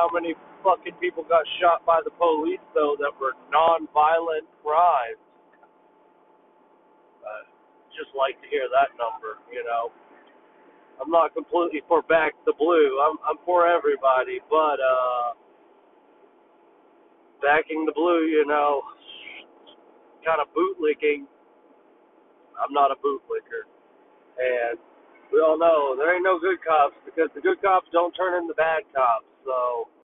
how many fucking people got shot by the police though that were non-violent crimes. Uh, just like to hear that number, you know. I'm not completely for back the blue. I'm I'm for everybody, but uh backing the blue, you know, kind of bootlicking. I'm not a bootlicker. And we all know there ain't no good cops because the good cops don't turn in the bad cops. So